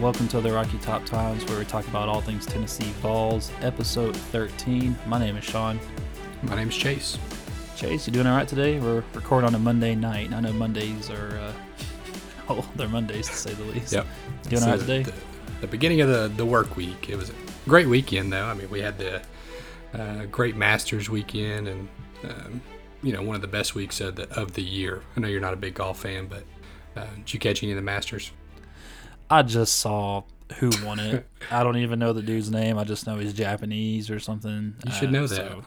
Welcome to the Rocky Top Times, where we talk about all things Tennessee Vols, episode 13. My name is Sean. My name is Chase. Chase, you doing all right today? We're recording on a Monday night. I know Mondays are, uh, oh, they're Mondays to say the least. Yep. Doing all right today? The, the beginning of the, the work week. It was a great weekend, though. I mean, we had the uh, great Masters weekend and, um, you know, one of the best weeks of the, of the year. I know you're not a big golf fan, but uh, did you catch any of the Masters? I just saw who won it. I don't even know the dude's name. I just know he's Japanese or something. You should Uh, know that. so-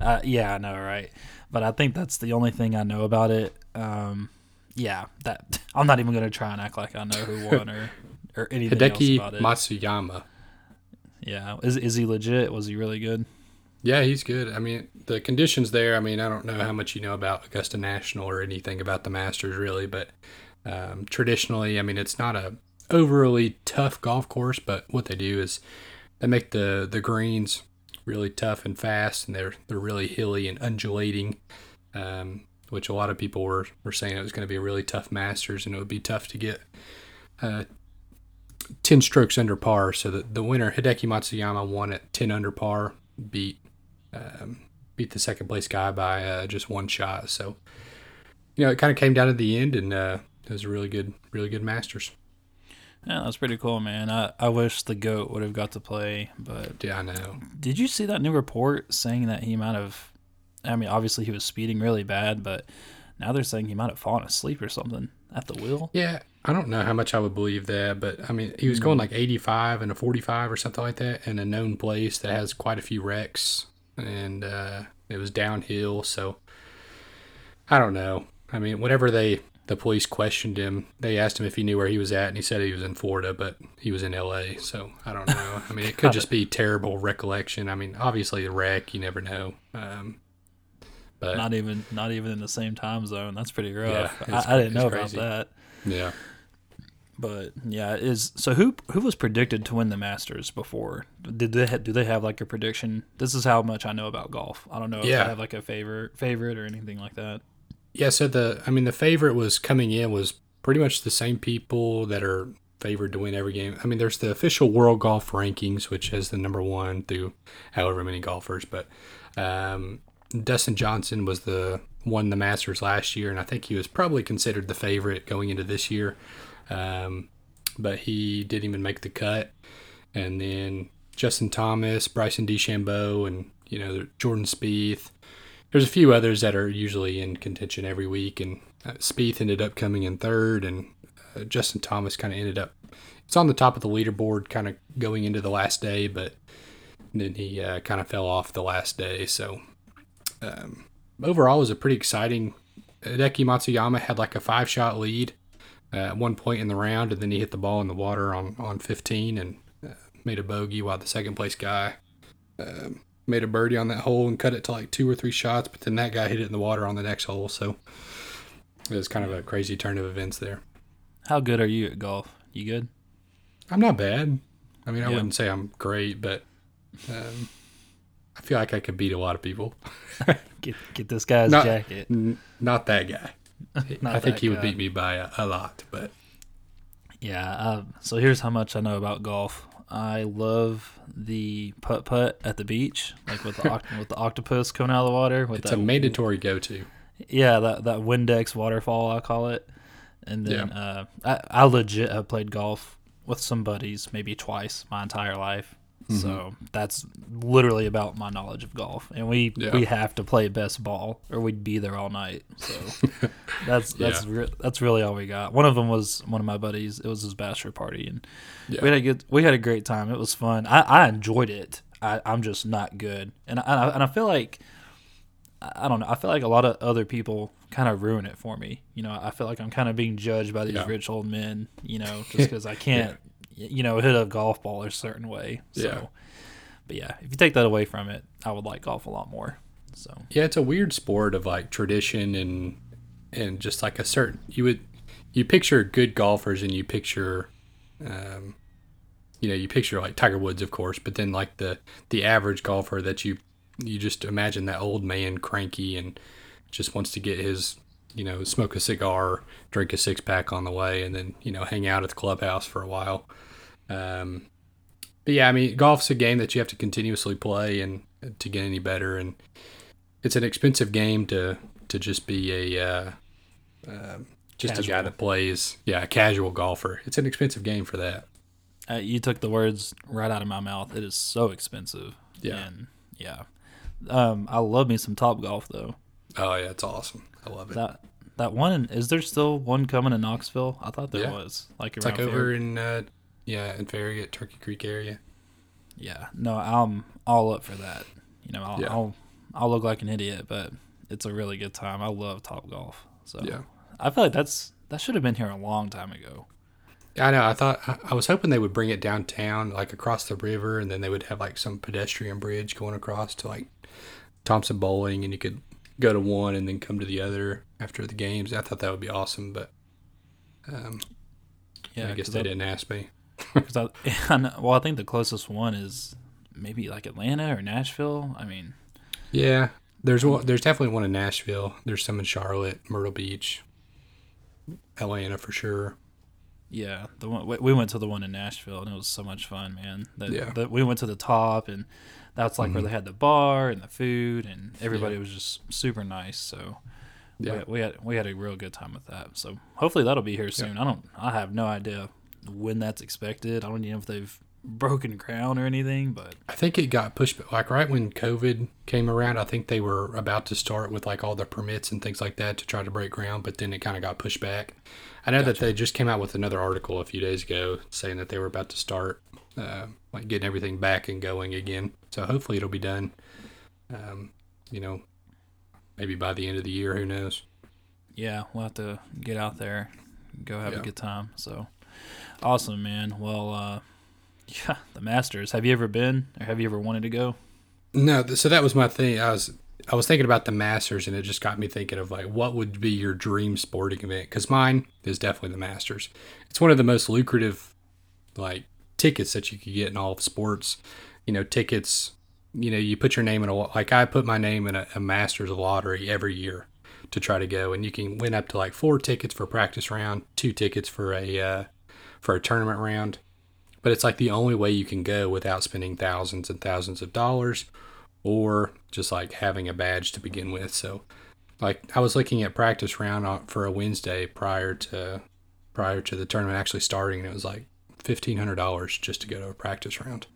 uh, yeah, I know, right? But I think that's the only thing I know about it. Um, yeah, that I'm not even gonna try and act like I know who won or or anything Hideki else about it. Matsuyama. yeah, is is he legit? Was he really good? Yeah, he's good. I mean, the conditions there. I mean, I don't know how much you know about Augusta National or anything about the Masters, really, but um, traditionally, I mean, it's not a overly tough golf course. But what they do is they make the the greens really tough and fast, and they're they're really hilly and undulating. Um, which a lot of people were, were saying it was going to be a really tough Masters, and it would be tough to get uh, ten strokes under par. So the the winner Hideki Matsuyama won at ten under par, beat um, beat the second place guy by uh, just one shot. So, you know, it kind of came down to the end, and uh, it was a really good, really good Masters. Yeah, that's pretty cool, man. I, I wish the goat would have got to play, but Yeah, I know. did you see that new report saying that he might have? I mean, obviously he was speeding really bad, but now they're saying he might have fallen asleep or something at the wheel. Yeah, I don't know how much I would believe that, but I mean, he was going like 85 and a 45 or something like that in a known place that has quite a few wrecks, and uh, it was downhill. So I don't know. I mean, whenever they the police questioned him, they asked him if he knew where he was at, and he said he was in Florida, but he was in L.A. So I don't know. I mean, it could just be terrible recollection. I mean, obviously the wreck, you never know. Um, but Not even not even in the same time zone. That's pretty rough. Yeah, I, I didn't know crazy. about that. yeah. But yeah, is so who who was predicted to win the Masters before? Did they ha- do they have like a prediction? This is how much I know about golf. I don't know if Yeah. they have like a favorite favorite or anything like that. Yeah, so the I mean the favorite was coming in was pretty much the same people that are favored to win every game. I mean, there's the official World Golf Rankings, which has the number one through however many golfers, but um, Dustin Johnson was the won the Masters last year, and I think he was probably considered the favorite going into this year. Um, but he didn't even make the cut. And then Justin Thomas, Bryson DeChambeau, and you know Jordan Spieth. There's a few others that are usually in contention every week, and uh, Spieth ended up coming in third, and uh, Justin Thomas kind of ended up. It's on the top of the leaderboard, kind of going into the last day, but then he uh, kind of fell off the last day. So um, overall, it was a pretty exciting. Hideki Matsuyama had like a five shot lead uh, at one point in the round, and then he hit the ball in the water on on 15 and uh, made a bogey, while the second place guy um, made a birdie on that hole and cut it to like two or three shots. But then that guy hit it in the water on the next hole, so it was kind of a crazy turn of events there. How good are you at golf? You good? I'm not bad. I mean, I Yeah. wouldn't say I'm great, but um, I feel like I could beat a lot of people. Get get this guy's Not- jacket. N- not that guy. Not I think he would beat me by a, a lot, but Yeah. Um, so here's how much I know about golf. I love the putt putt at the beach, like with the oct- with the octopus coming out of the water. With it's a mandatory go-to. Yeah, that that Windex waterfall I call it. And then uh, I I legit have played golf with some buddies maybe twice my entire life. Mm-hmm. So that's literally about my knowledge of golf, and we Yeah. we have to play best ball, or we'd be there all night. So that's that's re- that's really all we got. One of them was one of my buddies. It was his bachelor party, and Yeah. we had a good we had a great time. It was fun. I, I enjoyed it. I, I'm just not good, and I, and I feel like I don't know. I feel like a lot of other people kind of ruin it for me. You know, I feel like I'm kind of being judged by these Yeah. rich old men. You know, just because I can't, you know, hit a golf ball a certain way. So, Yeah. but yeah, if you take that away from it, I would like golf a lot more. So Yeah, it's a weird sport of like tradition and and just like a certain you would you picture good golfers and you picture um you know, you picture like Tiger Woods of course, but then like the the average golfer that you you just imagine that old man cranky and just wants to get his you know, smoke a cigar, drink a six pack on the way, and then you know, hang out at the clubhouse for a while. Um, but yeah, I mean, golf's a game that you have to continuously play and to get any better, and it's an expensive game to to just be a uh, uh, just a guy that plays. Yeah, a casual golfer. It's an expensive game for that. Uh, you took the words right out of my mouth. It is so expensive. Yeah. And yeah. Um, I love me some Top Golf though. Oh yeah, it's awesome. I love it. That that one is there still one coming in Knoxville? I thought there Yeah. was. Like it's around like over in uh, yeah in Farragut, Turkey Creek area. Yeah. No, I'm all up for that. You know, I'll Yeah. I'll, I'll look like an idiot, but it's a really good time. I love Top Golf. So Yeah. I feel like that's that should have been here a long time ago. I know. I thought I, I was hoping they would bring it downtown, like across the river, and then they would have like some pedestrian bridge going across to like Thompson-Boling, and you could go to one and then come to the other after the games. I thought that would be awesome, but um, Yeah, I guess they I- didn't ask me. I, I well, I think the closest one is maybe like Atlanta or Nashville. I mean, Yeah, there's one. There's definitely one in Nashville. There's some in Charlotte, Myrtle Beach, Atlanta for sure. yeah, the one we- we went to the one in Nashville and it was so much fun, man. That, Yeah. that we went to the top and that's like where Mhm. they had the bar and the food and everybody was just super nice. So Yeah, we, we had we had a real good time with that. So hopefully that'll be here soon. I don't. I have no idea when that's expected. I don't even know if they've broken ground or anything, but I think it got pushed back, like right when COVID came around. I think they were about to start with like all the permits and things like that to try to break ground, but then it kind of got pushed back. I know that they just came out with another article a few days ago saying that they were about to start, uh, like getting everything back and going again. So hopefully it'll be done. Um, you know, maybe by the end of the year. Who knows? yeah, we'll have to get out there, go have Yeah. a good time. So awesome, man. Well, uh, yeah, the Masters. Have you ever been, or have you ever wanted to go? No, so that was my thing. I was I was thinking about the Masters, and it just got me thinking of like what would be your dream sporting event? Because mine is definitely the Masters. It's one of the most lucrative like tickets that you could get in all of sports. You know, tickets. You know, you put your name in a like I put my name in a, a Masters lottery every year to try to go, and you can win up to like four tickets for practice round, two tickets for a uh, for a tournament round. But it's like the only way you can go without spending thousands and thousands of dollars or just like having a badge to begin with. So, like I was looking at practice round for a Wednesday prior to prior to the tournament actually starting, and it was like fifteen hundred dollars just to go to a practice round.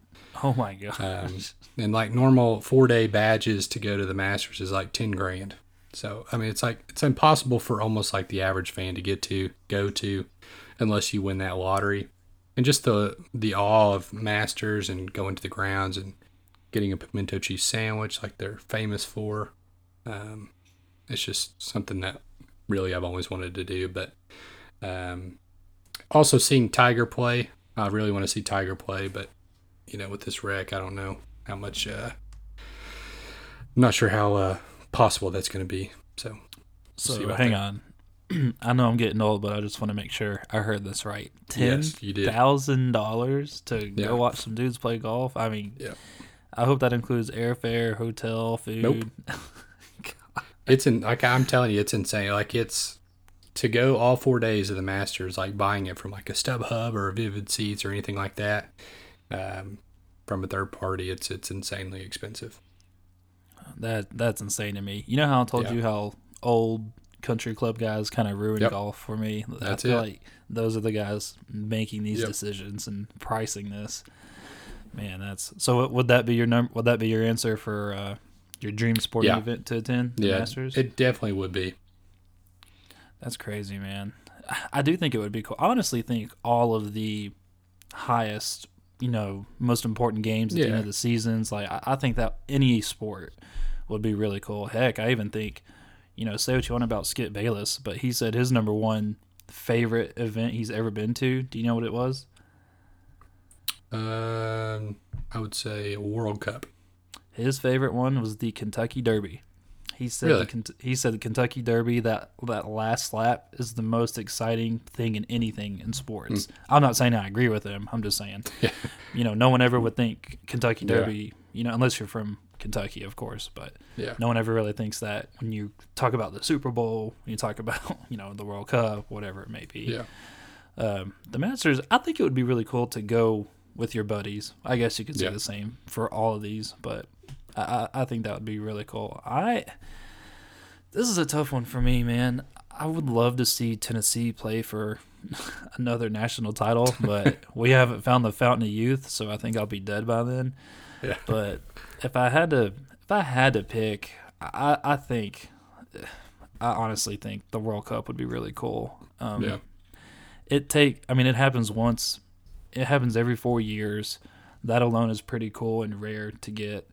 Oh my god. Um, and like normal four day badges to go to the Masters is like ten grand. So I mean, it's like it's impossible for almost like the average fan to get to go to, unless you win that lottery. And just the the awe of Masters and going to the grounds and getting a pimento cheese sandwich like they're famous for. Um, it's just something that really I've always wanted to do. But um, also seeing Tiger play, I really want to see Tiger play. But you know, with this wreck, I don't know how much. Uh, I'm not sure how uh, possible that's going to be. So so hang that. on. I know I'm getting old, but I just want to make sure I heard this right. Ten Yes, thousand dollars to Yeah. go watch some dudes play golf. I mean, Yeah. I hope that includes airfare, hotel, food. it's in like I'm telling you, it's insane. Like it's to go all four days of the Masters, like buying it from like a StubHub or a Vivid Seats or anything like that, um, from a third party. It's it's insanely expensive. That that's insane to me. You know how I told Yeah. you how old country club guys kind of ruin Yep. golf for me. That's I feel it. like those are the guys making these Yep. decisions and pricing this. Man, that's so. Would that be your number? Would that be your answer for uh, your dream sporting Yeah. event to attend? the Yeah, Masters. it definitely would be. That's crazy, man. I do think it would be cool. I honestly think all of the highest, you know, most important games at the end of the seasons, like I, I think that any sport would be really cool. Heck, I even think, you know, say what you want about Skip Bayless, but he said his number one favorite event he's ever been to. Do you know what it was? Um, I would say World Cup. His favorite one was the Kentucky Derby. He said Really? the, he said the Kentucky Derby that that last lap is the most exciting thing in anything in sports. I'm not saying I agree with him. I'm just saying, Yeah. you know, no one ever would think Kentucky Yeah. Derby, you know, unless you're from Kentucky, of course, but Yeah. no one ever really thinks that when you talk about the Super Bowl, when you talk about you know the World Cup, whatever it may be. Yeah. Um, the Masters, I think it would be really cool to go with your buddies. I guess you could say Yeah. the same for all of these, but I, I think that would be really cool. I this is a tough one for me, man. I would love to see Tennessee play for another national title, but we haven't found the fountain of youth, so I think I'll be dead by then. Yeah. But if I had to, if I had to pick, I, I think, I honestly think the World Cup would be really cool. Um, Yeah. It take, I mean, it happens once. It happens every four years. That alone is pretty cool and rare to get.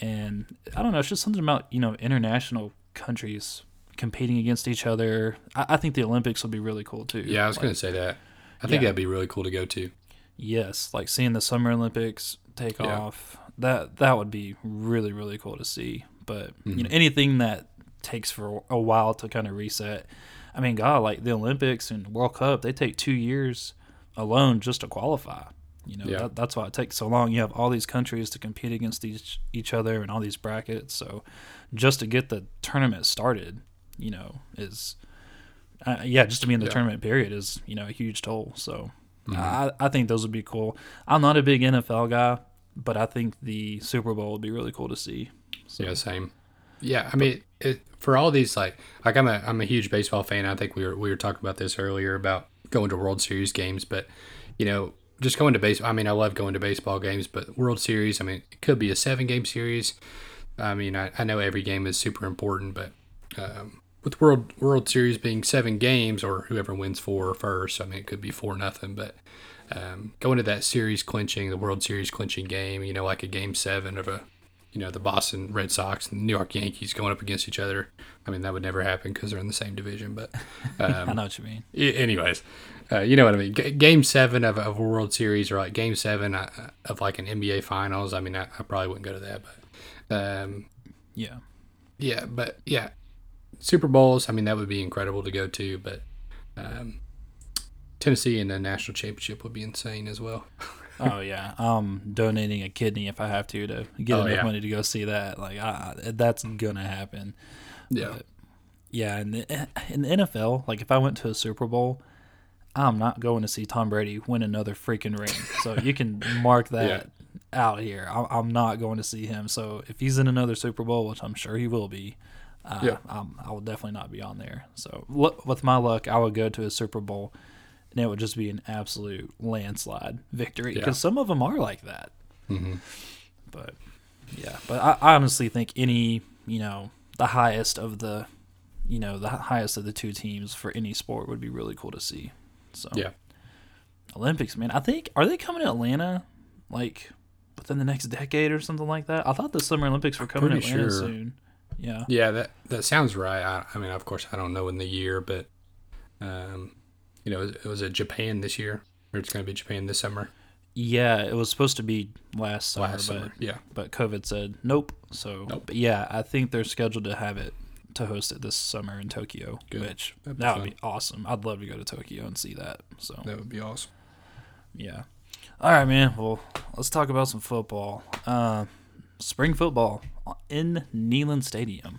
And I don't know, it's just something about you know international countries competing against each other. I, I think the Olympics would be really cool too. Yeah, I was Like, going to say that. I think Yeah. that'd be really cool to go to. Yes, like seeing the Summer Olympics take Yeah. off. That that would be really really cool to see. But you Mm-hmm. know anything that takes for a while to kind of reset. I mean, God, like the Olympics and World Cup, they take two years alone just to qualify. You know, Yeah. that, that's why it takes so long. You have all these countries to compete against each each other and all these brackets. So just to get the tournament started, you know, is uh, yeah, just to be in the Yeah. tournament period is you know a huge toll. So Mm-hmm. I, I think those would be cool. I'm not a big NFL guy, but I think the Super Bowl would be really cool to see. So, Yeah, same. Yeah, I mean, it, for all these like like I'm a I'm a huge baseball fan. I think we were we were talking about this earlier about going to World Series games, but you know, just going to base. I mean, I love going to baseball games, but World Series. I mean, it could be a seven game series. I mean, I, I know every game is super important, but um, with World World Series being seven games or whoever wins four first, I mean, it could be four nothing, but. Um, going to that series clinching, the World Series clinching game, you know, like a game seven of a you know the Boston Red Sox and New York Yankees going up against each other. I mean that would never happen because they're in the same division. But I um, know what you mean. anyways, uh, you know what I mean. G- game seven of, of a World Series or like Game seven uh, of like an NBA Finals. I mean I, I probably wouldn't go to that, but um, Yeah. yeah, but yeah, Super Bowls. I mean that would be incredible to go to, but. Um, Tennessee in the national championship would be insane as well. Oh yeah. I'm donating a kidney if I have to to get Oh, enough yeah. money to go see that. Like I- that's gonna happen. Yeah, But, yeah, and in the NFL, like if I went to a Super Bowl, I'm not going to see Tom Brady win another freaking ring. So you can mark that out here. I, I'm not going to see him. So if he's in another Super Bowl, which I'm sure he will be, uh, Yeah. I'm, I will definitely not be on there. So with my luck, I would go to a Super Bowl, and it would just be an absolute landslide victory because Yeah. some of them are like that. hmm But yeah, but I, I honestly think any you know the highest of the you know the highest of the two teams for any sport would be really cool to see. So yeah. Olympics, man. I think are they coming to Atlanta like within the next decade or something like that? I thought the Summer Olympics were coming to Atlanta sure. soon. Yeah. Yeah, that that sounds right. I, I mean, of course, I don't know in the year, but um, you know, it was it Japan this year, or it's going to be Japan this summer. Yeah, it was supposed to be last summer, Last but summer, yeah, but COVID said nope. So, Nope. but yeah, I think they're scheduled to have it to host it this summer in Tokyo, Good. which That'd be that would fun. be awesome. I'd love to go to Tokyo and see that. So, that would be awesome. yeah. All right, man. Well, let's talk about some football. Uh, spring football in Neyland Stadium.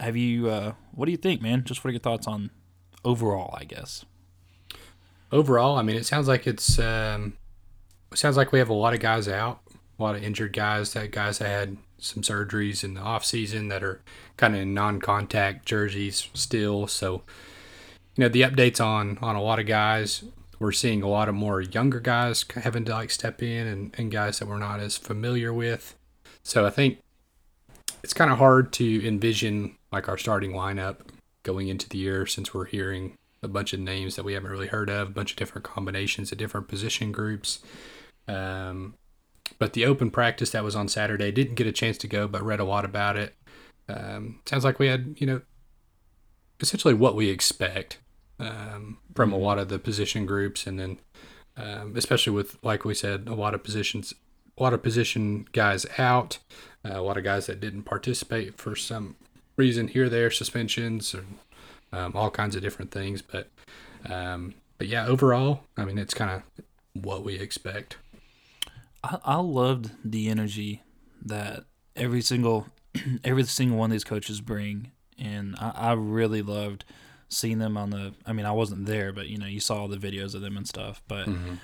Have you? Uh, what do you think, man? Just what are your thoughts on overall? I guess. Overall, I mean, it sounds like it's um, it sounds like we have a lot of guys out, a lot of injured guys. That guys that had some surgeries in the off season that are kind of in non-contact jerseys still. So, you know, the updates on on a lot of guys. We're seeing a lot of more younger guys having to like step in, and, and guys that we're not as familiar with. So I think it's kind of hard to envision like our starting lineup going into the year since we're hearing a bunch of names that we haven't really heard of, a bunch of different combinations of different position groups. Um, but the open practice that was on Saturday didn't get a chance to go, but read a lot about it. Um, sounds like we had, you know, essentially what we expect um, from a lot of the position groups, and then um, especially with, like we said, a lot of positions, a lot of position guys out, uh, a lot of guys that didn't participate for some reason here, there, suspensions, or um, all kinds of different things. But um, but yeah, overall, I mean, it's kind of what we expect. I, I loved the energy that every single every single one of these coaches bring, and I, I really loved seeing them on the. I mean, I wasn't there, but you know, you saw the videos of them and stuff. But Mm-hmm.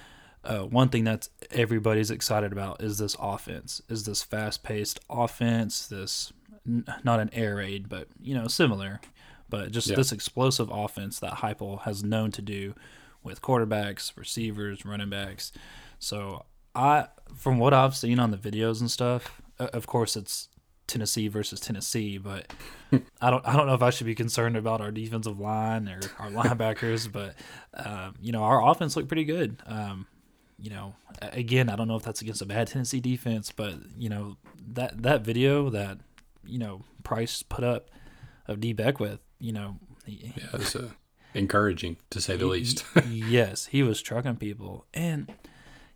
uh, one thing that everybody's excited about is this offense, is this fast paced offense, this n- not an air raid, but you know, similar, but just Yeah. this explosive offense that Heupel has known to do with quarterbacks, receivers, running backs. So I, from what I've seen on the videos and stuff, of course it's Tennessee versus Tennessee, but I don't I don't know if I should be concerned about our defensive line or our linebackers, but um, you know our offense looked pretty good. Um, you know, again, I don't know if that's against a bad Tennessee defense, but you know that that video that you know Price put up of Dee Beckwith, you know, he, Yeah, it's uh, encouraging to say the Y- least. yes, he was trucking people. And,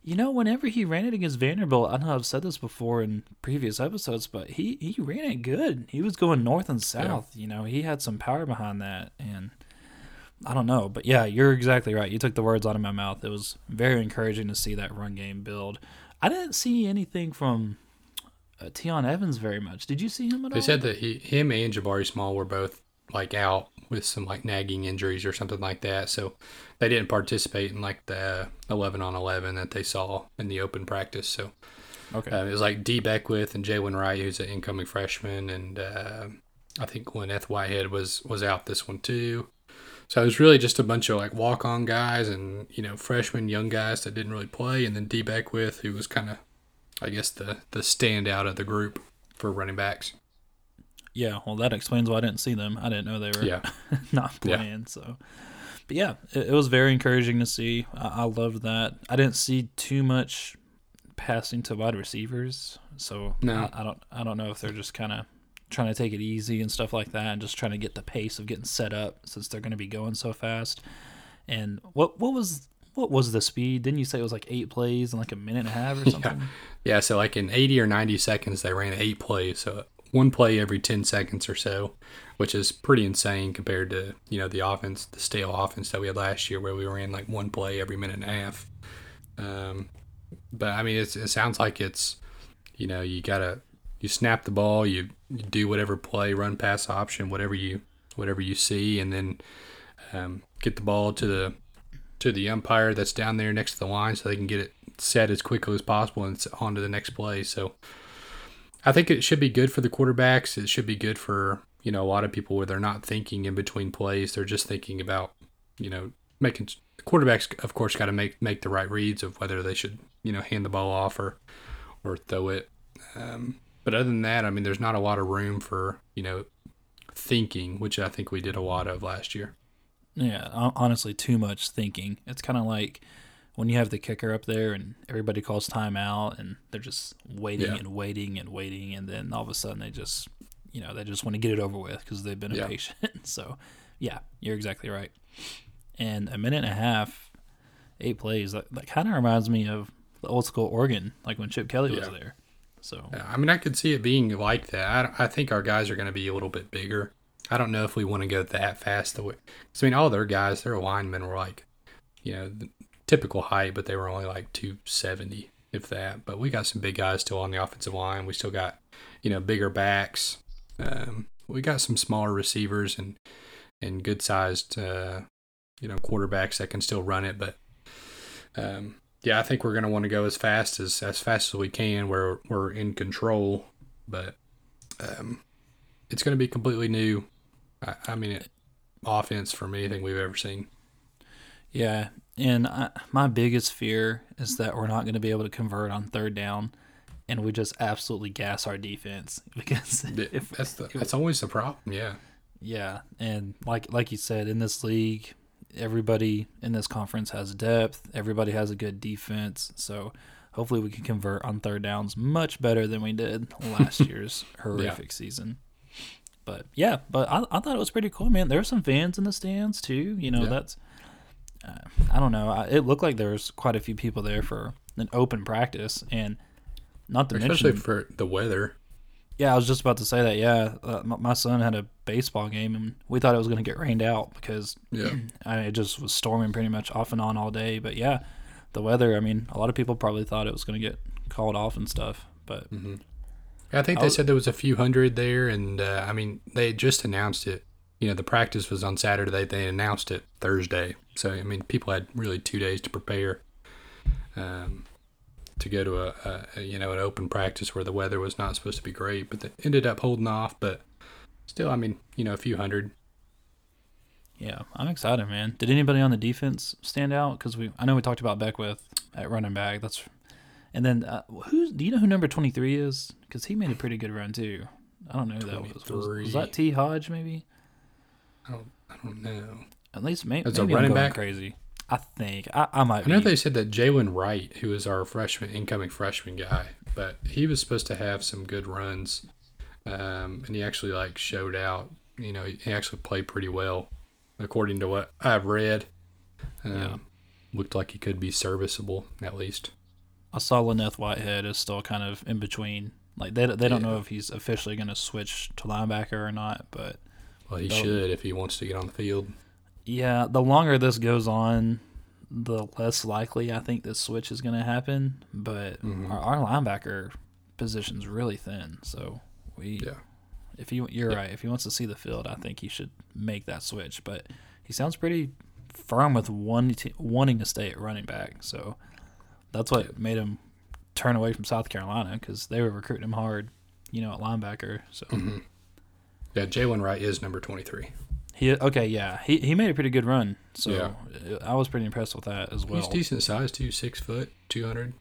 you know, whenever he ran it against Vanderbilt, I know I've said this before in previous episodes, but he, he ran it good. He was going north and south. You know, he had some power behind that. And I don't know. But yeah, you're exactly right. You took the words out of my mouth. It was very encouraging to see that run game build. I didn't see anything from uh, Tiyon Evans very much. Did you see him at They all? They said that he, him and Jabari Small were both like out with some like nagging injuries or something like that, so they didn't participate in like the eleven on eleven that they saw in the open practice. So okay. uh, it was like Dee Beckwith and Jaylen Wright, who's an incoming freshman, and uh, I think Len'Neth Whitehead was was out this one too. So it was really just a bunch of like walk on guys and you know freshmen, young guys that didn't really play, and then Dee Beckwith, who was kind of, I guess the the standout of the group for running backs. Yeah, well, that explains why I didn't see them. I didn't know they were Yeah. not Yeah. playing. So, but yeah, it, it was very encouraging to see. I, I loved that. I didn't see too much passing to wide receivers, so No. I, I don't. I don't know if they're just kind of trying to take it easy and stuff like that, and just trying to get the pace of getting set up since they're going to be going so fast. And what what was what was the speed? Didn't you say it was like eight plays in like a minute and a half or something? yeah. Yeah, so like in 80 or 90 seconds, they ran eight plays. So one play every 10 seconds or so, which is pretty insane compared to, you know, the offense, the stale offense that we had last year where we ran like one play every minute and a half. Um, but I mean, it sounds like it's, you know, you got to, you snap the ball, you, you do whatever play, run pass option, whatever you, whatever you see, and then um, get the ball to the, to the umpire that's down there next to the line so they can get it set as quickly as possible and it's on to the next play. So I think it should be good for the quarterbacks. It should be good for, you know, a lot of people where they're not thinking in between plays. They're just thinking about, you know, making quarterbacks of course got to make make the right reads of whether they should, you know, hand the ball off or or throw it. Um, but other than that, I mean, there's not a lot of room for, you know, thinking, which I think we did a lot of last year. Yeah, honestly, too much thinking. It's kind of like when you have the kicker up there and everybody calls timeout and they're just waiting Yeah. and waiting and waiting, and then all of a sudden they just, you know, they just want to get it over with because they've been Yeah. impatient. so, yeah, you're exactly right. And a minute and a half, eight plays, that, that kind of reminds me of the old school Oregon, like when Chip Kelly was there. So, I mean, I could see it being like that. I, I think our guys are going to be a little bit bigger. I don't know if we want to go that fast. I mean, all their guys, their linemen were like, you know, the typical height, but they were only like 270, if that. But we got some big guys still on the offensive line. We still got, you know, bigger backs. Um, we got some smaller receivers and and good sized, uh, you know, quarterbacks that can still run it. But um, yeah, I think we're going to want to go as fast as as fast as we can. Where we're in control, but um, it's going to be completely new. I, I mean, it, offense from anything we've ever seen. Yeah, and I, my biggest fear is that we're not going to be able to convert on third down, and we just absolutely gas our defense because if that's the, that's always the problem. Yeah, yeah, and like like you said, in this league, everybody in this conference has depth. Everybody has a good defense, so hopefully we can convert on third downs much better than we did last year's horrific season. But yeah, but I, I thought it was pretty cool, man. There were some fans in the stands too. You know, Yeah. that's I don't know. I, it looked like there was quite a few people there for an open practice, and not to especially mention, for the weather. yeah, I was just about to say that. Yeah, uh, my, my son had a baseball game, and we thought it was going to get rained out because Yeah, I, it just was storming pretty much off and on all day. But yeah, the weather. I mean, a lot of people probably thought it was going to get called off and stuff, but hmm I think I they was- said there was a few hundred there, and uh, I mean they just announced it. You know, the practice was on Saturday. They announced it Thursday, so I mean people had really two days to prepare. Um, to go to a, a, a you know an open practice where the weather was not supposed to be great, but they ended up holding off. But still, I mean, you know, a few hundred. Yeah, I'm excited, man. Did anybody on the defense stand out? Because we, I know we talked about Beckwith at running back. That's, and then uh, who's? Do you know who number 23 is? Because he made a pretty good run too. I don't know who that was. was. Was that T Hodge maybe? I don't, I don't know. At least may, As a maybe I'm running going back? crazy. I think I, I might I know be. they said that Jaylen Wright, who is our freshman, incoming freshman guy, but he was supposed to have some good runs, um, and he actually like showed out. You know, he actually played pretty well, according to what I've read. Um, Yeah. Looked like he could be serviceable at least. I saw Len'Neth Whitehead is still kind of in between. Like they they don't Yeah. know if he's officially going to switch to linebacker or not, but Well, he should if he wants to get on the field. Yeah, the longer this goes on, the less likely I think this switch is going to happen. But Mhm. our, our linebacker position's really thin, so we. Yeah. If he, you're Yeah. right. If he wants to see the field, I think he should make that switch. But he sounds pretty firm with one t- wanting to stay at running back. So that's what made him turn away from South Carolina because they were recruiting him hard, you know, at linebacker. So hmm Yeah, Jaylen Wright is number twenty-three. He okay, yeah, he he made a pretty good run. So Yeah. I was pretty impressed with that as well. He's decent size too, six foot, two hundred.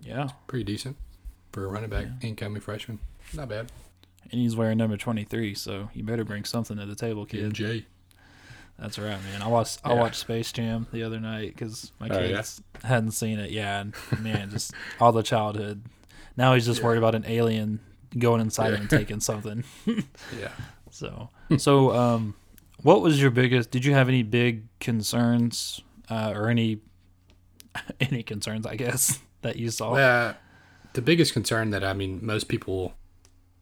Yeah, Pretty decent for a running back, incoming freshman. Not bad. and he's wearing number twenty three, so you better bring something to the table, kid. MJ. That's right, man. I watched I watched Space Jam the other night because my Oh, yeah? kids hadn't seen it. Yeah, and man, just all the childhood. Now he's just Yeah. worried about an alien going inside him and taking something. Yeah. So, so um, what was your biggest? Did you have any big concerns uh, or any any concerns? I guess that you saw. Well, the biggest concern that I mean, most people,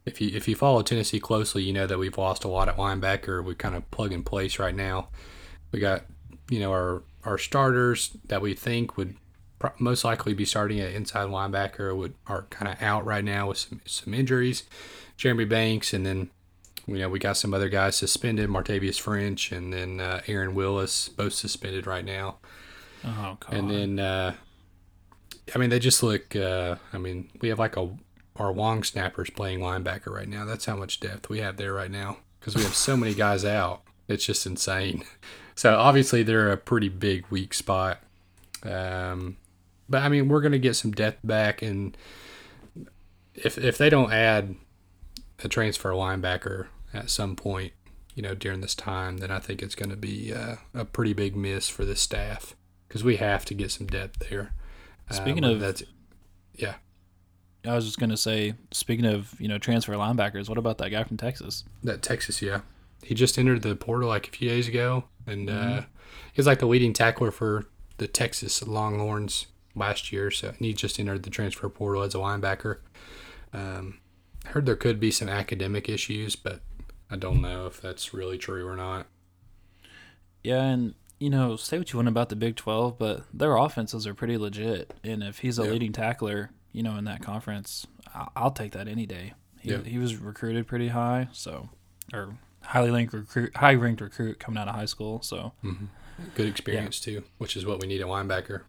if you if you follow Tennessee closely, you know that we've lost a lot at linebacker. We kind of plug in place right now. We got you know our our starters that we think would most likely be starting at inside linebacker would are kind of out right now with some some injuries. Jeremy Banks, and then you know we got some other guys suspended. Martavius French, and then uh, Aaron Willis, both suspended right now. oh god. And then, uh, I mean, they just look. Uh, I mean, we have like a our long snappers playing linebacker right now. That's how much depth we have there right now because we have so many guys out. It's just insane. So obviously they're a pretty big weak spot. Um, but I mean, we're gonna get some depth back, and if if they don't add a transfer linebacker at some point, you know, during this time, then I think it's going to be uh, a pretty big miss for the staff because we have to get some depth there. Uh, Speaking of- that's yeah, I was just gonna say, speaking of you know transfer linebackers, what about that guy from Texas? that Texas, yeah, he just entered the portal like a few days ago, and uh, Mm-hmm. he's like the leading tackler for the Texas Longhorns last year. So and he just entered the transfer portal as a linebacker. Um, heard there could be some academic issues, but I don't know if that's really true or not. Yeah, and you know, say what you want about the Big Twelve, but their offenses are pretty legit. And if he's a Yeah. leading tackler, you know, in that conference, I'll take that any day. He, Yeah. he was recruited pretty high, so or highly ranked recruit, high ranked recruit coming out of high school. So mm-hmm. Good experience too, which is what we need at linebacker.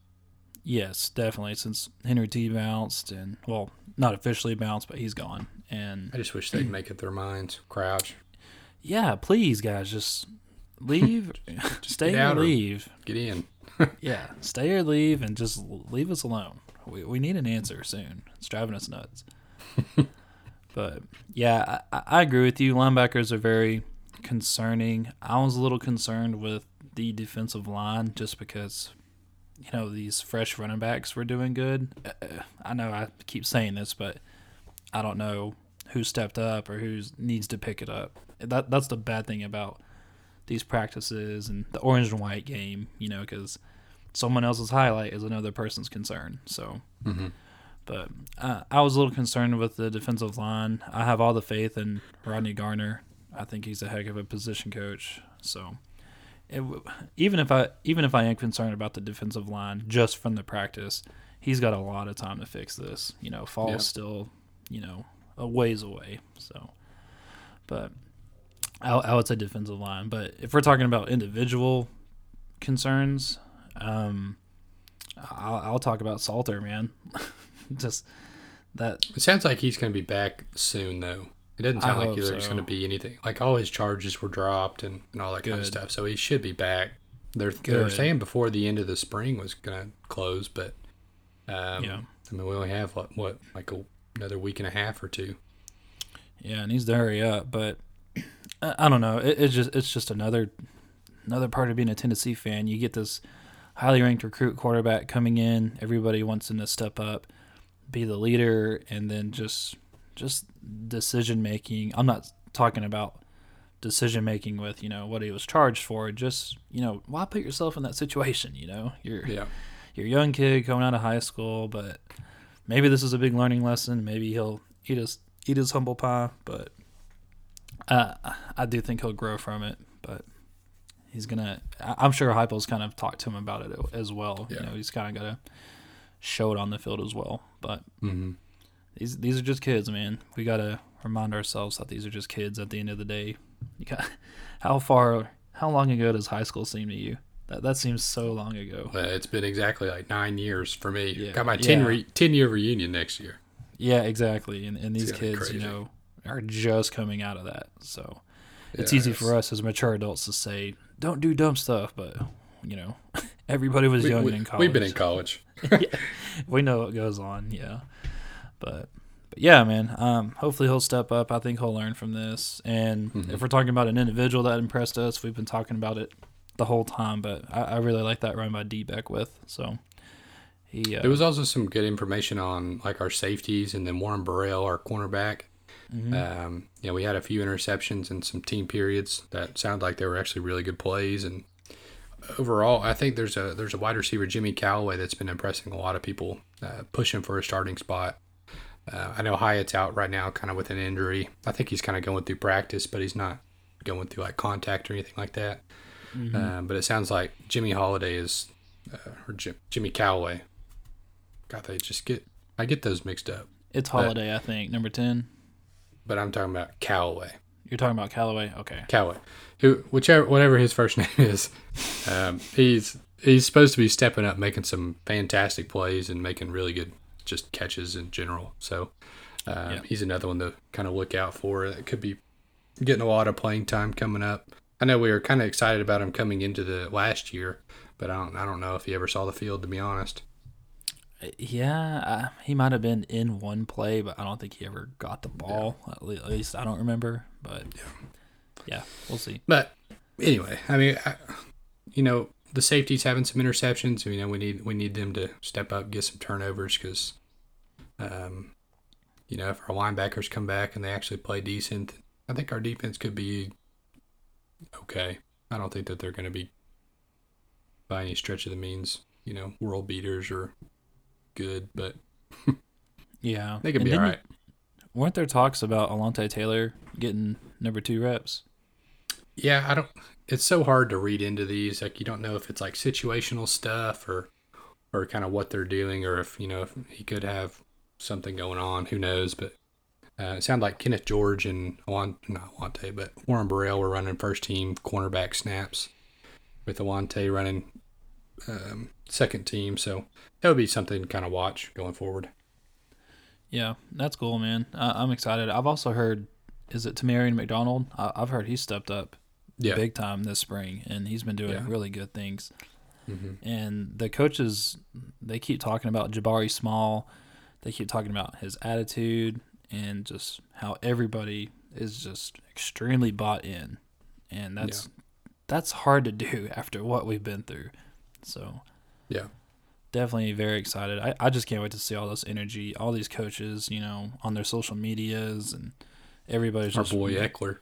yes, definitely. Since Henry T bounced, and well, not officially bounced, but he's gone. And I just wish they'd make up their minds. Crouch, yeah, please, guys, just leave, stay or leave. get in. Yeah, stay or leave, and just leave us alone. We, we need an answer soon. It's driving us nuts. but yeah, I, I agree with you. Linebackers are very concerning. I was a little concerned with the defensive line just because you know these fresh running backs were doing good. Uh, I know I keep saying this, but I don't know who stepped up or who needs to pick it up. That that's the bad thing about these practices and the orange and white game, you know, because someone else's highlight is another person's concern. So, Mm-hmm. but uh, I was a little concerned with the defensive line. I have all the faith in Rodney Garner. I think he's a heck of a position coach. So, it, even if I even if I am concerned about the defensive line just from the practice, he's got a lot of time to fix this. You know, Fall's Yeah. still, you know, a ways away. So, but I, I would say defensive line. But if we're talking about individual concerns, um, I'll, I'll talk about Salter, man. Just that It sounds like he's going to be back soon, though. It doesn't I sound like there's so. going to be anything. Like all his charges were dropped and, and all that kind of stuff. So he should be back. They're they're saying before the end of the spring was going to close, but um, Yeah. I mean we only have what, what like a, another week and a half or two. Yeah, it needs to hurry up. But I, don't know. It, it's just it's just another another part of being a Tennessee fan. You get this highly ranked recruit quarterback coming in. Everybody wants him to step up, be the leader, and then just just decision making. I'm not talking about decision making with you know what he was charged for. Just you know why put yourself in that situation. You know you're Yeah, you're a young kid coming out of high school, but maybe this is a big learning lesson. Maybe he'll eat his eat his humble pie, but uh, I do think he'll grow from it. But he's gonna. I'm sure Heupel's kind of talked to him about it as well. Yeah. You know, he's kind of got to show it on the field as well. But hmm these these are just kids, man. We gotta remind ourselves that these are just kids. At the end of the day, you got how far, how long ago does high school seem to you? That that seems so long ago. Uh, it's been exactly like nine years for me. Yeah, Got my 10, yeah. re- 10 year reunion next year. Yeah, exactly. And and these kids, you know, are just coming out of that. So it's Yeah, easy for us as mature adults to say, "Don't do dumb stuff," but you know, everybody was We, young we, and in college. we've been in college. we know what goes on. Yeah, but but yeah, man. Um, hopefully he'll step up. I think he'll learn from this. And Mhm. if we're talking about an individual that impressed us, we've been talking about it the whole time. But I, I really like that run by Dee Beckwith. So he uh, There was also some good information on like our safeties and then Warren Burrell, our cornerback. mhm. Um, you know, we had a few interceptions and some team periods that sounded like they were actually really good plays. And overall, I think there's a there's a wide receiver Jimmy Callaway that's been impressing a lot of people, uh, pushing for a starting spot. Uh, I know Hyatt's out right now, kind of with an injury. I think he's kind of going through practice, but he's not going through like contact or anything like that. Mhm. Um, but it sounds like Jimmy Holiday is, uh, or Jim, Jimmy Callaway. God, they just get I get those mixed up. it's Holiday, I think, number ten. But I'm talking about Callaway. You're talking about Callaway, okay? Callaway, who whichever whatever his first name is, um, he's he's supposed to be stepping up, making some fantastic plays and making really good just catches in general. So um, Yeah. he's another one to kind of look out for. That could be getting a lot of playing time coming up. I know we were kind of excited about him coming into the last year, but I don't I don't know if he ever saw the field to be honest. Yeah, uh, he might have been in one play, but I don't think he ever got the ball. At, at least I don't remember. But yeah, we'll see. But anyway, I mean, I, you know, the safeties having some interceptions. You know, we need we need them to step up, get some turnovers because, um, you know, if our linebackers come back and they actually play decent, I think our defense could be okay. I don't think that they're going to be by any stretch of the means, you know, world beaters or good, but Yeah, they could be all right. weren't there talks about Alontae Taylor getting number two reps? Yeah, I don't. It's so hard to read into these. Like you don't know if it's like situational stuff or, or kind of what they're doing, or if you know if he could have something going on. Who knows? But uh, it sounded like Kenneth George and Alon, not Alontae, but Warren Burrell were running first team cornerback snaps, with Alontae running um, second team. So that would be something to kind of watch going forward. Yeah, that's cool, man. I, I'm excited. I've also heard, is it Tamarion McDonald? I, I've heard he stepped up Yeah. big time this spring, and he's been doing Yeah. really good things. hmm And the coaches, they keep talking about Jabari Small. They keep talking about his attitude and just how everybody is just extremely bought in, and that's that's hard to do after what we've been through. So Yeah. definitely very excited. I, I just can't wait to see all this energy, all these coaches, you know, on their social medias and everybody's Our just boy Ekeler.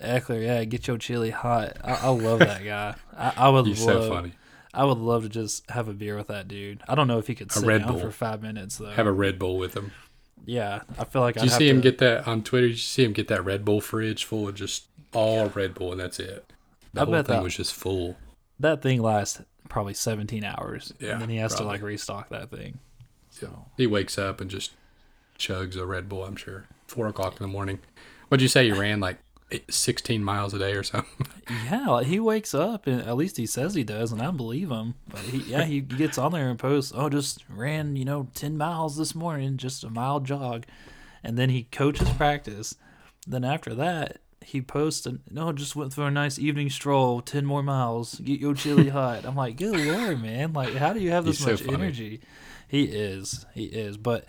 Ekeler, yeah, get your chili hot. I, I love that guy. I, I would He's love, so funny. I would love to just have a beer with that dude. I don't know if he could sit down Bull. for five minutes though. Have a Red Bull with him. Yeah, I feel like Did I'd you see him to, get that on Twitter? Did you see him get that Red Bull fridge full of just all Red Bull, and that's it. The I whole thing that- was just full. that thing lasts probably 17 hours, Yeah, and then he has probably. to like restock that thing. So He wakes up and just chugs a Red Bull. I'm sure four o'clock in the morning. What'd you say you ran like 16 miles a day or something? Yeah, like he wakes up and at least he says he does, and I believe him. But he, yeah, he gets on there and posts, "Oh, just ran you know ten miles this morning, just a mile jog," and then he coaches practice. Then after that, he posts, "No, just went for a nice evening stroll, ten more miles, get your chili hot." I'm like, good lord, man! Like, how do you have this He's much funny. energy? He is, he is. But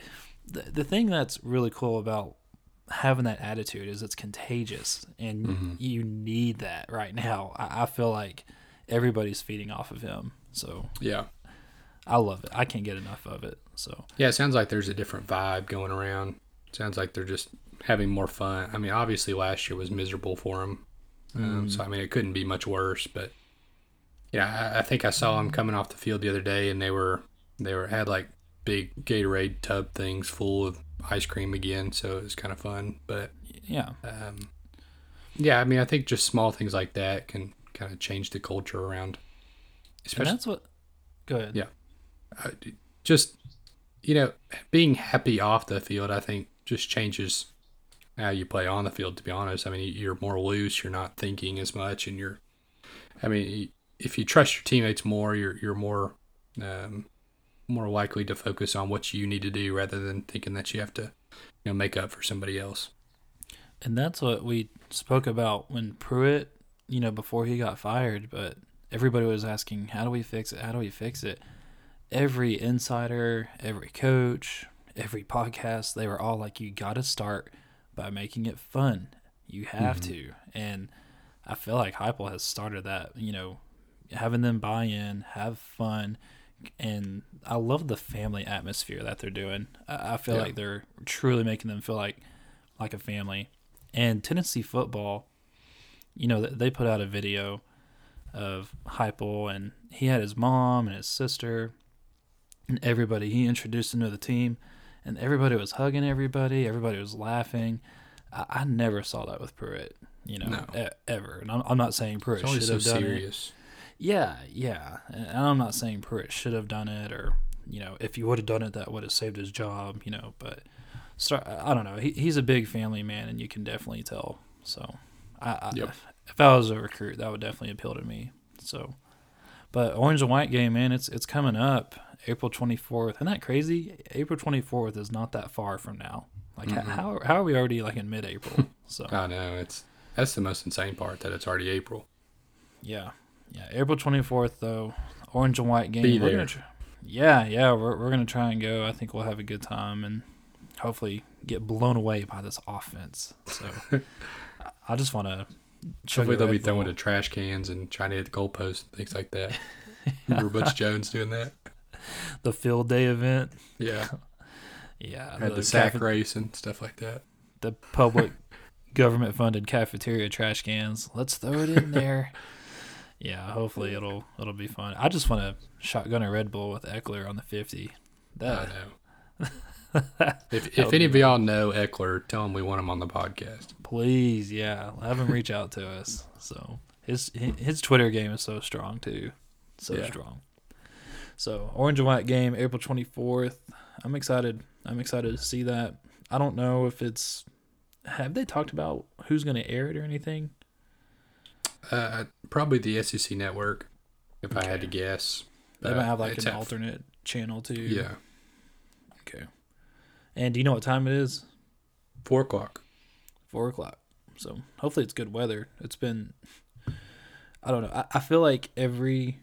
the the thing that's really cool about having that attitude is it's contagious and Mm-hmm. you need that right now I, I feel like everybody's feeding off of him so Yeah. i love it i can't get enough of it so Yeah, it sounds like there's a different vibe going around. sounds like they're just having more fun. I mean, obviously last year was miserable for him Um, so I mean, it couldn't be much worse. But yeah, I, I think I saw him coming off the field the other day, and they were they were had like big Gatorade tub things full of ice cream again. So it was kind of fun. But yeah um, yeah, I mean, I think just small things like that can kind of change the culture around. and that's what go ahead Yeah. uh, just you know being happy off the field i think just changes how you play on the field to be honest i mean you're more loose you're not thinking as much and you're i mean if you trust your teammates more you're you're more um, more likely to focus on what you need to do rather than thinking that you have to you know make up for somebody else. And that's what we spoke about when pruitt you know before he got fired but everybody was asking how do we fix it? How do we fix it? Every insider every coach every podcast they were all like you got to start by making it fun. You have mm-hmm. to. And i feel like Heupel has started that you know having them buy in have fun and i love the family atmosphere that they're doing. I, I feel Yeah. like they're truly making them feel like like a family. And tennessee football you know they put out a video of Heupel and he had his mom and his sister and everybody. He introduced them to the team and everybody was hugging everybody. Everybody was laughing. I, I never saw that with pruitt you know No. e- ever. And I'm, I'm not saying pruitt should so have done it. serious yeah yeah and i'm not saying pruitt should have done it or you know if he would have done it that would have saved his job you know but start, i don't know he, he's a big family man and you can definitely tell so I, I Yep. if I was a recruit, that would definitely appeal to me. So, but orange and white game, man, it's it's coming up April twenty fourth. Isn't that crazy? April twenty fourth is not that far from now. Like h- how how are we already like in mid April? So i know it's that's the most insane part that it's already april yeah, yeah, April twenty fourth though, orange and white game. Be We're there. gonna tr- yeah, yeah, we're we're gonna try and go. I think we'll have a good time and hopefully get blown away by this offense. So I- I just want to. Hopefully they'll be throwing to trash cans and trying to hit the goalpost and things like that. Remember Butch Jones doing that? the field day event. Yeah. Yeah, Had the the sack cafe- race and stuff like that. the public government funded cafeteria trash cans. Let's throw it in there. yeah, hopefully it'll it'll be fun. I just want to shotgun a Red Bull with Ekeler on the fifty. I know. If, if any of y'all know Ekeler, tell him we want him on the podcast. please, yeah, have him reach out to us. So his his Twitter game is so strong too, so Yeah. strong. So orange and white game, April twenty fourth. I'm excited. I'm excited to see that. I don't know if it's. Have they talked about who's going to air it or anything? Uh, probably the SEC network, if I had to guess. They might have like an at- alternate channel too. Yeah, Okay. And do you know what time it is? four o'clock. Four o'clock. So hopefully it's good weather. It's been. I don't know. I, I feel like every.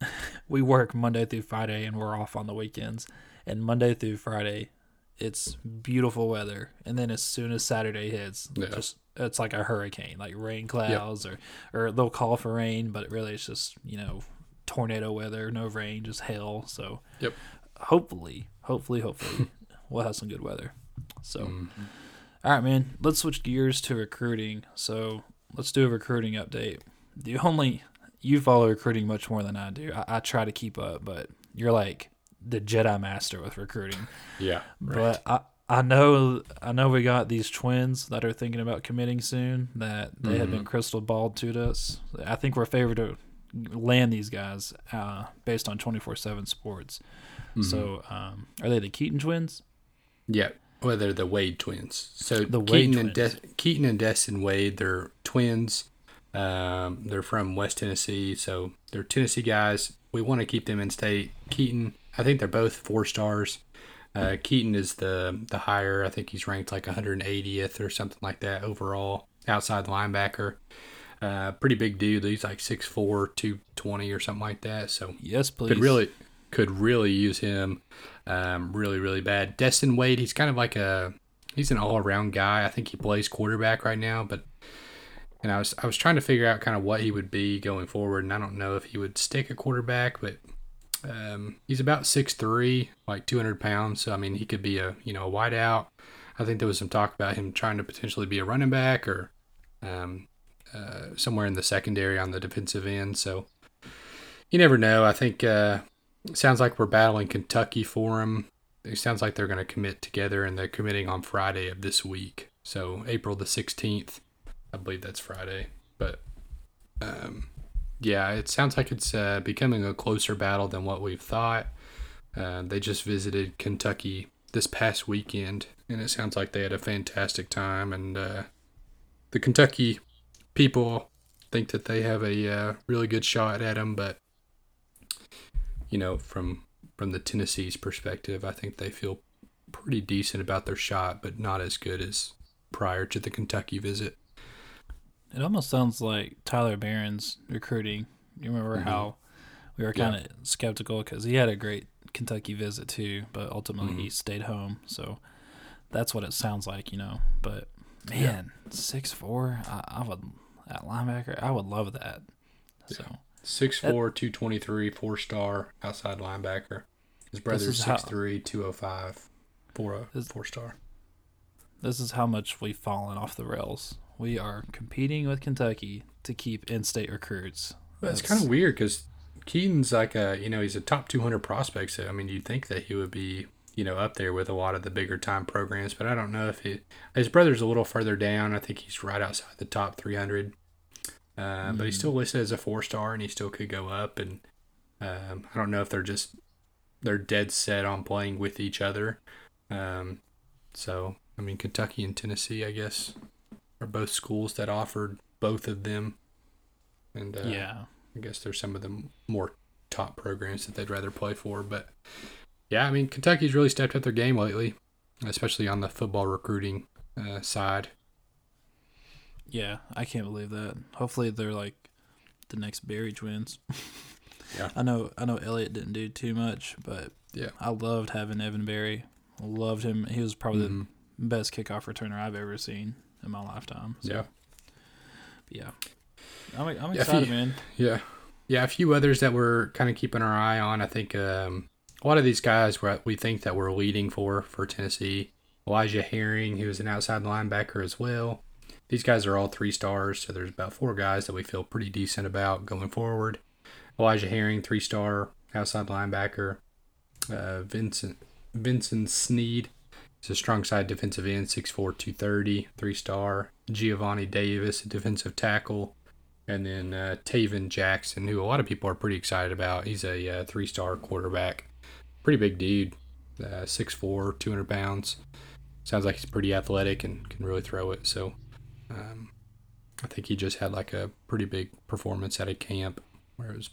we work Monday through Friday and we're off on the weekends. And Monday through Friday, it's beautiful weather. And then as soon as Saturday hits, Yeah. just it's like a hurricane, like rain clouds, or or they'll call for rain, but really it's just you know tornado weather, no rain, just hail. So Yep. hopefully, hopefully, hopefully, we'll have some good weather. So, Mhm. all right, man, let's switch gears to recruiting. So, let's do a recruiting update. The only you follow recruiting much more than I do. I, I try to keep up, but you're like the Jedi master with recruiting. Yeah, But I I know I know we got these twins that are thinking about committing soon. That they have been crystal balled to us. I think we're favored to land these guys uh, based on twenty four seven sports. So um, are they the Keaton twins? yeah. Well, they're the Wade twins. So The Wade Keaton and twins. De- Keaton and Destin Wade, they're twins. Um, they're from West Tennessee, so they're Tennessee guys. We want to keep them in state. Keaton, I think they're both four stars. Uh, Keaton is the the higher. I think he's ranked like 180th or something like that overall. Outside linebacker, uh, pretty big dude. He's like 6'4", 220 or something like that. So Yes, please. could really could really use him um, really really bad destin wade he's kind of like a he's an all-around guy i think he plays quarterback right now but and i was i was trying to figure out kind of what he would be going forward and i don't know if he would stick a quarterback but um, he's about 6'3 like 200 pounds so i mean he could be a you know a wideout. i think there was some talk about him trying to potentially be a running back or um, uh, somewhere in the secondary on the defensive end so you never know. I think uh, sounds like we're battling Kentucky for him. It sounds like they're going to commit together, and they're committing on Friday of this week. So April the sixteenth, I believe that's Friday. But um, yeah, it sounds like it's uh, becoming a closer battle than what we've thought. Uh, they just visited Kentucky this past weekend, and it sounds like they had a fantastic time. And uh, the Kentucky people think that they have a uh, really good shot at them, but you know, from from the Tennessee's perspective, I think they feel pretty decent about their shot, but not as good as prior to the Kentucky visit. It almost sounds like Tyler Baron's recruiting. You remember Mhm. how we were kind of skeptical because he had a great Kentucky visit too, but ultimately he Mhm. stayed home. So that's what it sounds like, you know. But Yeah. man, six four, I, I would at linebacker, I would love that. So 6'4", 223, four star outside linebacker. His brother's is how- 6'3", 205, four star. this is how much we've fallen off the rails. We are competing with Kentucky to keep in-state recruits. It's That's- kind of weird because Keaton's like a you know he's a top 200 prospect. So I mean you'd think that he would be you know up there with a lot of the bigger time programs, but I don't know if he. His brother's a little further down. I think he's right outside the top 300. Uh, But he's Mm. still listed as a four star, and he still could go up. And um, I don't know if they're just they're dead set on playing with each other. Um, so I mean Kentucky and Tennessee, I guess, are both schools that offered both of them. And uh, yeah. I guess there's some of the more top programs that they'd rather play for. But yeah, I mean, Kentucky's really stepped up their game lately, especially on the football recruiting uh, side. Yeah, I can't believe that. Hopefully they're like the next Berry twins. Yeah. I know I know Elliott didn't do too much, but Yeah. I loved having Evan Berry. Loved him. He was probably Mhm. the best kickoff returner I've ever seen in my lifetime. So, Yeah. yeah. I'm, I'm Yeah, if excited, man. Yeah. Yeah, a few others that we're kind of keeping our eye on. I think um, a lot of these guys were, we think that we're leading for for Tennessee. Elijah Herring, who is an outside linebacker as well. These guys are all three stars, so there's about four guys that we feel pretty decent about going forward. Elijah Herring, three star outside linebacker. Uh, Vincent Vincent Sneed is a strong side defensive end, 6'4", 230, three star. Giovanni Davis, a defensive tackle. And then uh, Tayven Jackson, who a lot of people are pretty excited about. He's a uh, three star quarterback. Pretty big dude, uh, 6'4, 200 pounds. Sounds like he's pretty athletic and can really throw it. So um, I think he just had like a pretty big performance at a camp where it was.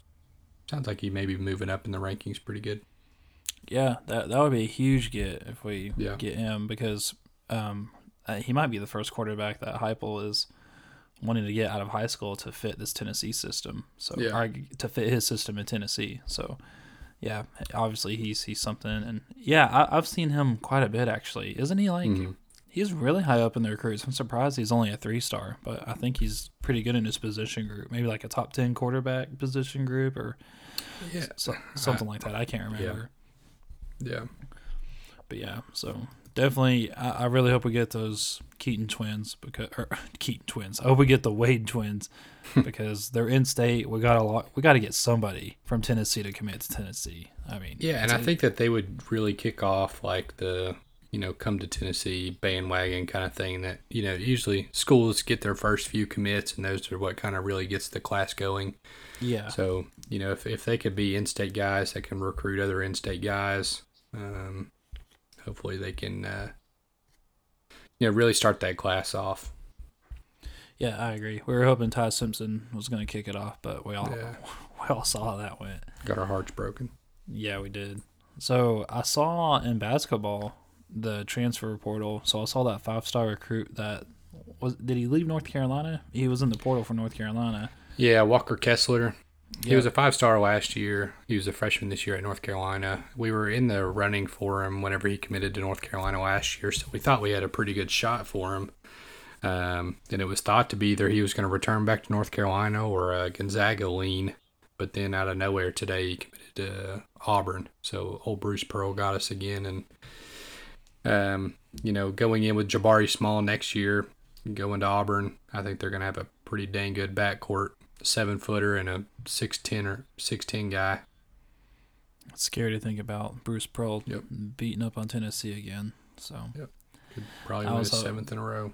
Sounds like he may be moving up in the rankings pretty good. Yeah, that that would be a huge get if we Yeah. get him because um, uh, he might be the first quarterback that Heupel is wanting to get out of high school to fit this Tennessee system. So Yeah. or to fit his system in Tennessee. So yeah, obviously he's he's something, and yeah, I, I've seen him quite a bit actually. Isn't he like? Mhm. He's really high up in the recruits. I'm surprised he's only a three star, but I think he's pretty good in his position group. Maybe like a top ten quarterback position group or Yeah. so, something like that. I can't remember. Yeah. But yeah, so definitely, I, I really hope we get those Keaton twins because or Keaton twins. I hope we get the Wade twins because they're in state. We got a lot. We got to get somebody from Tennessee to commit to Tennessee. I mean, Yeah, and I think that they would really kick off like the you know come to Tennessee bandwagon kind of thing. That you know usually schools get their first few commits, and those are what kind of really gets the class going. yeah, So you know if if they could be in-state guys that can recruit other in-state guys, um, hopefully they can uh, you know really start that class off. Yeah, I agree. We were hoping Ty Simpson was going to kick it off, but we all Yeah. we all saw how that went. Got our hearts broken. Yeah, we did. So I saw in basketball the transfer portal. So I saw that five star recruit that was did he leave North Carolina? He was in the portal for North Carolina. Yeah, Walker Kessler. He was a five star last year. He was a freshman this year at North Carolina. We were in the running for him whenever he committed to North Carolina last year, so we thought we had a pretty good shot for him. Um, and it was thought to be either he was going to return back to North Carolina or uh, Gonzaga lean. But then out of nowhere today, he committed to Auburn. So old Bruce Pearl got us again. And, um, you know, going in with Jabari Small next year, going to Auburn, I think they're going to have a pretty dang good backcourt. Seven footer and a 6'10 or 6'10 guy. It's scary to think about Bruce Pearl Yep. beating up on Tennessee again. So Could probably win his seventh in a row.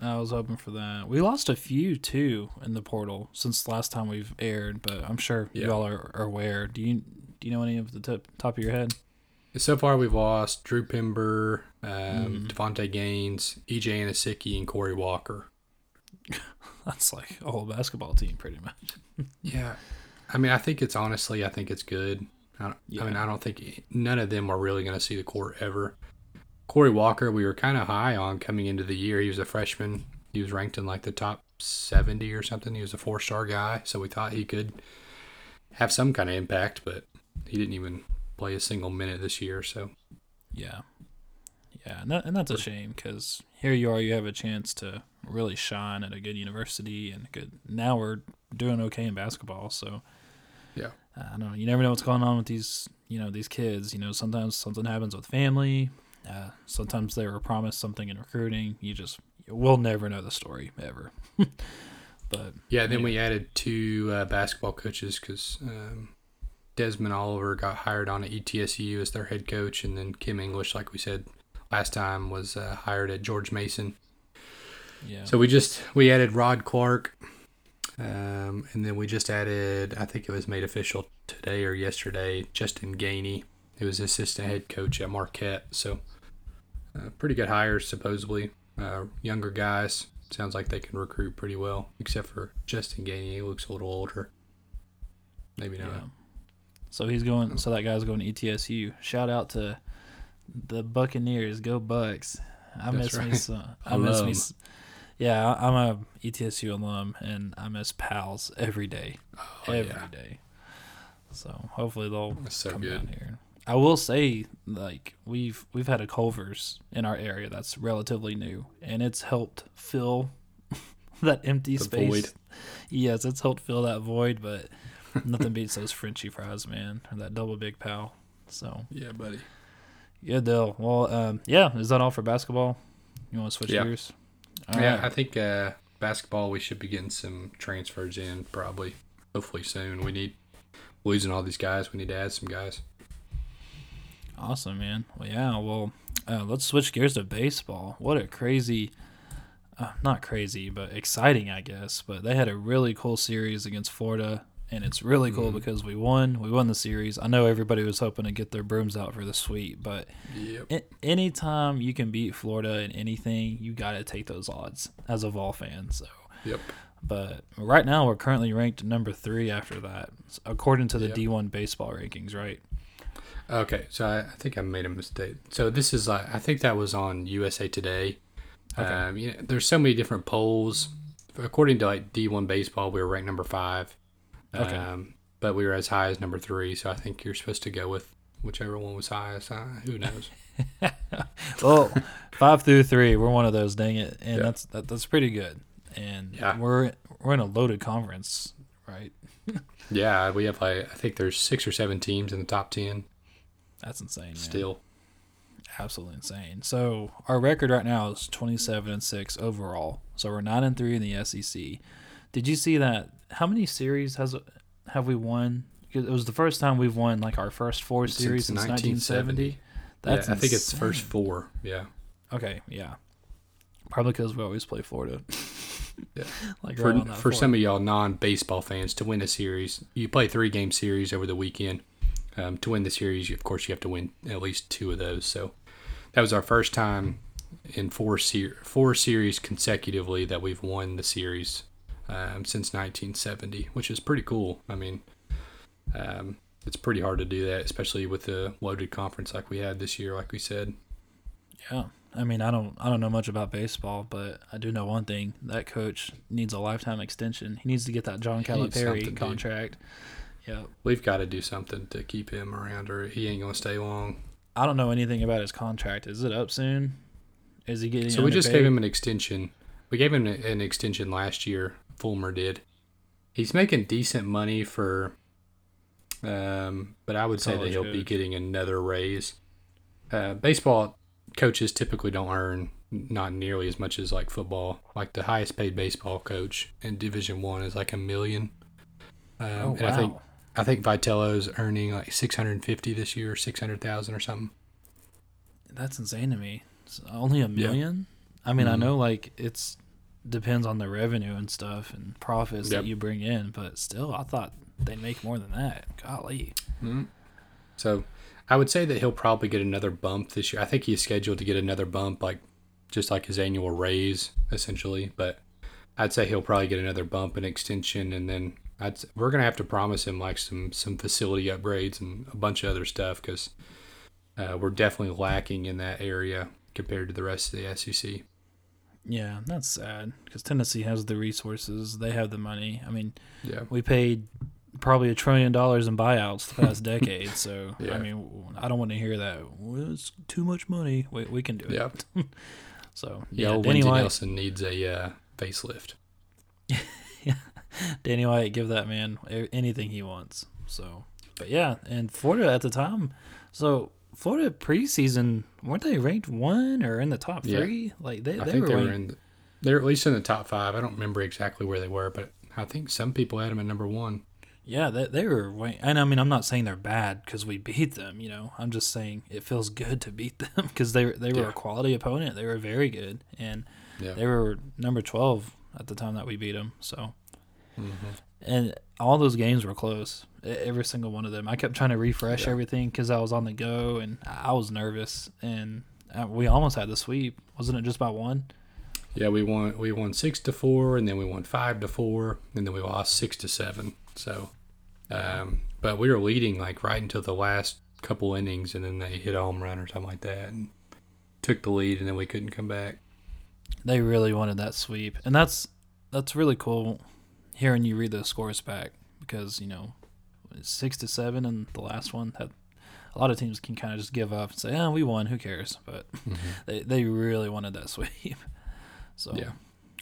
I was hoping for that. We lost a few too in the portal since the last time we've aired, but I'm sure Yeah. you all are, are aware. Do you do you know any of the tip, top of your head? So far, we've lost Drew Pember, um, Mhm. Davonte Gaines, EJ Anosike, and Corey Walker. That's like a whole basketball team, pretty much. Yeah, I mean, I think it's honestly, I think it's good. I, don't, I mean, I don't think none of them are really going to see the court ever. Corey Walker, we were kind of high on coming into the year. He was a freshman. He was ranked in like the top 70 or something. He was a four star guy, so we thought he could have some kind of impact, but he didn't even play a single minute this year. So Yeah, yeah, and, that, and that's a shame because here you are, you have a chance to really shine at a good university and good. Now we're doing okay in basketball, so Yeah. I don't know. You never know what's going on with these, you know, these kids. You know, sometimes something happens with family. Uh, sometimes they were promised something in recruiting. You just we'll never know the story ever. but Yeah, then Yeah. we added two uh, basketball coaches because um, Desmond Oliver got hired on at ETSU as their head coach, and then Kim English, like we said last time, was uh, hired at George Mason. yeah, So we just we added Rod Clark, um, and then we just added I think it was made official today or yesterday Justin Gainey, who was assistant head coach at Marquette. So uh, pretty good hires supposedly. Uh, younger guys sounds like they can recruit pretty well, except for Justin Gainey. He looks a little older. Maybe not. yeah. So he's going. So that guy's going to ETSU. Shout out to the Buccaneers. Go Bucks! I That's miss me some. I miss me. Yeah, I'm a ETSU alum, and I miss Pal's every day. Oh, every yeah. day. So hopefully they'll so come good. down here. I will say, like we've we've had a Culver's in our area that's relatively new, and it's helped fill that empty The space. void. Yes, it's helped fill that void, but nothing beats those Frenchy fries, man, or that double big pal. So Yeah, buddy. Good deal. Well, um, yeah, is that all for basketball? You want to switch Yeah. gears? All yeah, right. I think uh, basketball we should be getting some transfers in probably, hopefully soon. We need losing all these guys. We need to add some guys. Awesome, man. Well, yeah. Well, uh, let's switch gears to baseball. What a crazy, uh, not crazy, but exciting, I guess. But they had a really cool series against Florida, and it's really cool Mhm. because we won. We won the series. I know everybody was hoping to get their brooms out for the sweep, but Yep. a- anytime you can beat Florida in anything, you got to take those odds as a Vol fan. So. Yep. But right now, we're currently ranked number three after that, according to the Yep. D1 baseball rankings, right? Okay, so I, I think I made a mistake. So this is like I think that was on USA Today. Okay. Um, you know, there's so many different polls. According to like D1 baseball, we were ranked number five. Okay. Um, but we were as high as number three. So I think you're supposed to go with whichever one was highest. Uh, who knows? well, five through three, we're one of those. Dang it, and Yeah. that's that, that's pretty good. And Yeah. we're we're in a loaded conference, right? yeah, we have like I think there's six or seven teams in the top ten That's insane. man. still. absolutely insane. So our record right now is twenty seven and six overall. So we're nine and three in the SEC. Did you see that? How many series has have we won? It was the first time we've won like our first four series since 1970. 1970. That's yeah, I think it's first four. Yeah. Okay, yeah. Probably because we always play Florida. Yeah. like for, right for Florida. some of y'all non-baseball fans to win a series you play three game series over the weekend um, to win the series you, of course you have to win at least two of those so that was our first time in four ser- four series consecutively that we've won the series um, since 1970, which is pretty cool. I mean, um, it's pretty hard to do that, especially with a loaded conference like we had this year, like we said. Yeah. I mean, I don't I don't know much about baseball, but I do know one thing: that coach needs a lifetime extension. He needs to get that John Calipari dude. contract. Yeah, We've got to do something to keep him around, or he ain't gonna stay long. I don't know anything about his contract. Is it up soon? Is he getting? So we just gave him an extension. We gave him an extension last year. Fulmer did. He's making decent money for, um, but I would say that he'll be getting another raise. Uh, baseball coaches typically don't earn not nearly as much as like football. Like the highest paid baseball coach in Division One is like a million. Um, Oh and I think! I think Vitello's earning like six hundred and fifty this year, six hundred thousand or something. That's insane to me. It's only a million. I mean, I Mhm. know like it's depends on the revenue and stuff and profits Yep. that you bring in, but still, I thought they make more than that. Golly. Mm-hmm. So I would say that he'll probably get another bump this year. I think he's scheduled to get another bump, like just like his annual raise, essentially. But I'd say he'll probably get another bump and extension, and then I'd, we're gonna have to promise him like some some facility upgrades and a bunch of other stuff because uh, we're definitely lacking in that area compared to the rest of the SEC. Yeah, that's sad because Tennessee has the resources. They have the money. I mean, Yeah, we paid probably a trillion dollars in buyouts the past decade. So Yeah. I mean, I don't want to hear that. Well, it's too much money. We, we can do it. yeah, So yeah. yeah, Danny White, Nelson needs a uh, facelift. Danny White, give that man anything he wants. So, but yeah, and Florida at the time. So Florida preseason weren't they ranked one or in the top three? Yeah. Like they, I they think were they were in. The, they're at least in the top five. I don't remember exactly where they were, but I think some people had them at number one. Yeah, they, they were way. And I mean, I'm not saying they're bad because we beat them. You know, I'm just saying it feels good to beat them because they were- they were Yeah. a quality opponent. They were very good, and Yeah. they were number 12 at the time that we beat them. So, Mm-hmm. and all those games were close. Every single one of them. I kept trying to refresh Yeah. everything because I was on the go and I was nervous. And uh, we almost had the sweep. Wasn't it just by one? Yeah, we won. We won six to four, and then we won five to four, and then we lost six to seven. So, um, but we were leading like right until the last couple innings, and then they hit a home run or something like that, and took the lead, and then we couldn't come back. They really wanted that sweep, and that's that's really cool hearing you read the scores back because you know six to seven and the last one that a lot of teams can kind of just give up and say, "Oh, we won. Who cares?" But they they really wanted that sweep. So Yeah.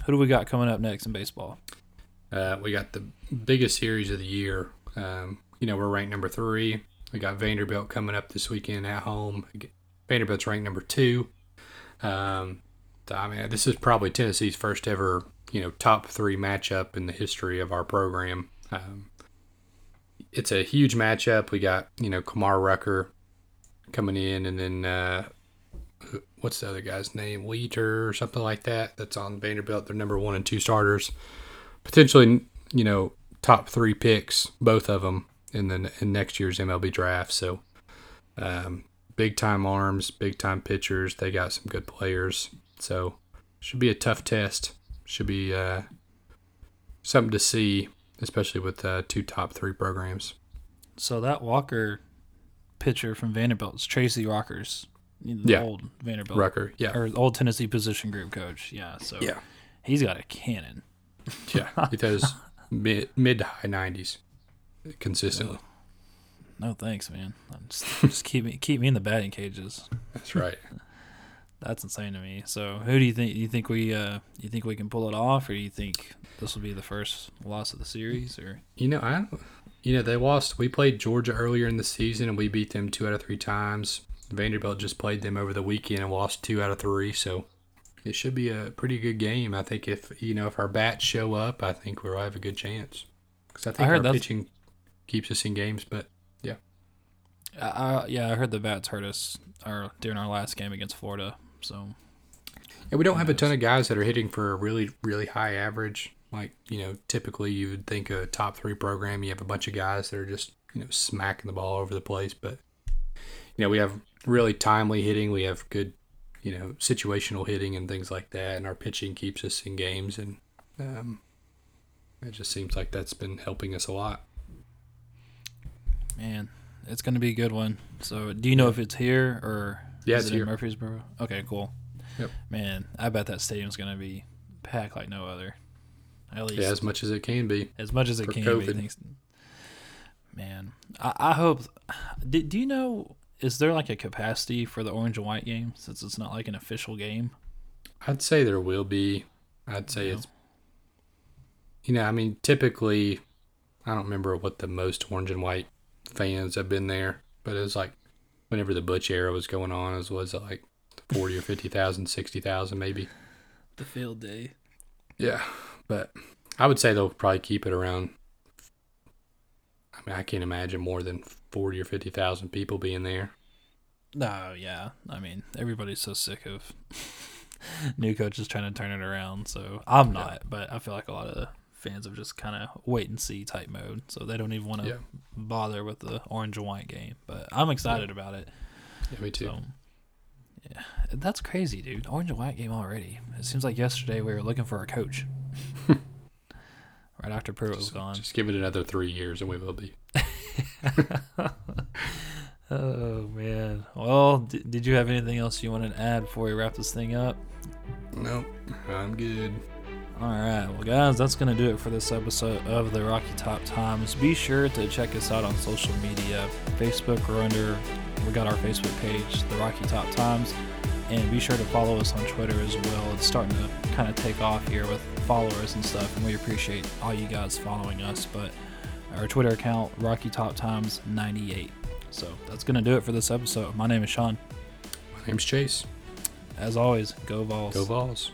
who do we got coming up next in baseball? Uh, we got the biggest series of the year. Um, you know, we're ranked number three. We got Vanderbilt coming up this weekend at home. Vanderbilt's ranked number two. Um, I mean, this is probably Tennessee's first ever, you know, top three matchup in the history of our program. Um, it's a huge matchup. We got, you know, Kumar Rocker coming in, and then uh, what's the other guy's name? Leiter or something like that. That's on Vanderbilt. They're number one and two starters potentially you know top three picks both of them in the in next year's MLB draft so um, big time arms big time pitchers they got some good players so should be a tough test should be uh, something to see especially with uh, two top three programs So that Walker pitcher from Vanderbilt is Tracy Rocker's, the Yeah. old Vanderbilt Rocker yeah or old Tennessee position group coach. Yeah, so yeah he's got a cannon. yeah he throws mid mid to high 90s consistently No thanks, man. Just, just keep me keep me in the batting cages. that's right That's insane to me. So, who do you think? You think we? Uh, you think we can pull it off, or do you think this will be the first loss of the series? Or You know, I you know, they lost. We played Georgia earlier in the season and we beat them two out of three times. Vanderbilt just played them over the weekend and lost two out of three. So it should be a pretty good game. I think if, you know, if our bats show up, I think we'll have a good chance. Because I think heard our that's- pitching keeps us in games. But I, I, yeah, I heard the bats hurt us our during our last game against Florida. So yeah, we don't have a ton of guys that are hitting for a really, really high average. Like, you know, typically you would think a top three program, you have a bunch of guys that are just, you know, smacking the ball over the place. But, you know, we have really timely hitting. We have good you know, situational hitting and things like that, and our pitching keeps us in games, and um, it just seems like that's been helping us a lot. Man, it's gonna be a good one. So, do you know if it's here or Yeah, is it's it here. in Murfreesboro? Okay, cool. Yep. Man, I bet that stadium's gonna be packed like no other. At least Yeah, as much as it can be. as much as it can COVID. be. Thanks. Man, I, I hope. Do, do you know? Is there like a capacity for the orange and white game since it's not like an official game? I'd say there will be. I'd say Yeah. it's. You know, I mean, typically, I don't remember what the most orange and white fans have been there, but it was like whenever the Butch era was going on, it was, was it like 40 or 50,000, 60,000 maybe. The field day. Yeah, but I would say they'll probably keep it around. I mean, I can't imagine more than 40 or 50,000 people being there. No, yeah. I mean, everybody's so sick of new coaches trying to turn it around. So I'm not, but I feel like a lot of fans have just kind of wait and see type mode. So they don't even want to Yeah. bother with the orange and white game. But I'm excited about it. Yeah, me too. So, yeah, that's crazy, dude. Orange and white game already. It seems like yesterday we were looking for a coach. right after Pruitt was just, gone. just give it another three years and we will be. Oh man. Well, d- did you have anything else you wanted to add before we wrap this thing up? Nope, I'm good. All right, well, guys, that's going to do it for this episode of the Rocky Top Times. Be sure to check us out on social media Facebook, or under, we got our Facebook page, the Rocky Top Times, and be sure to follow us on Twitter as well. It's starting to kind of take off here with followers and stuff, and we appreciate all you guys following us. But our Twitter account, Rocky Top Times 98. So that's going to do it for this episode. My name is Sean. My name's Chase. As always, go Vols. Go Vols.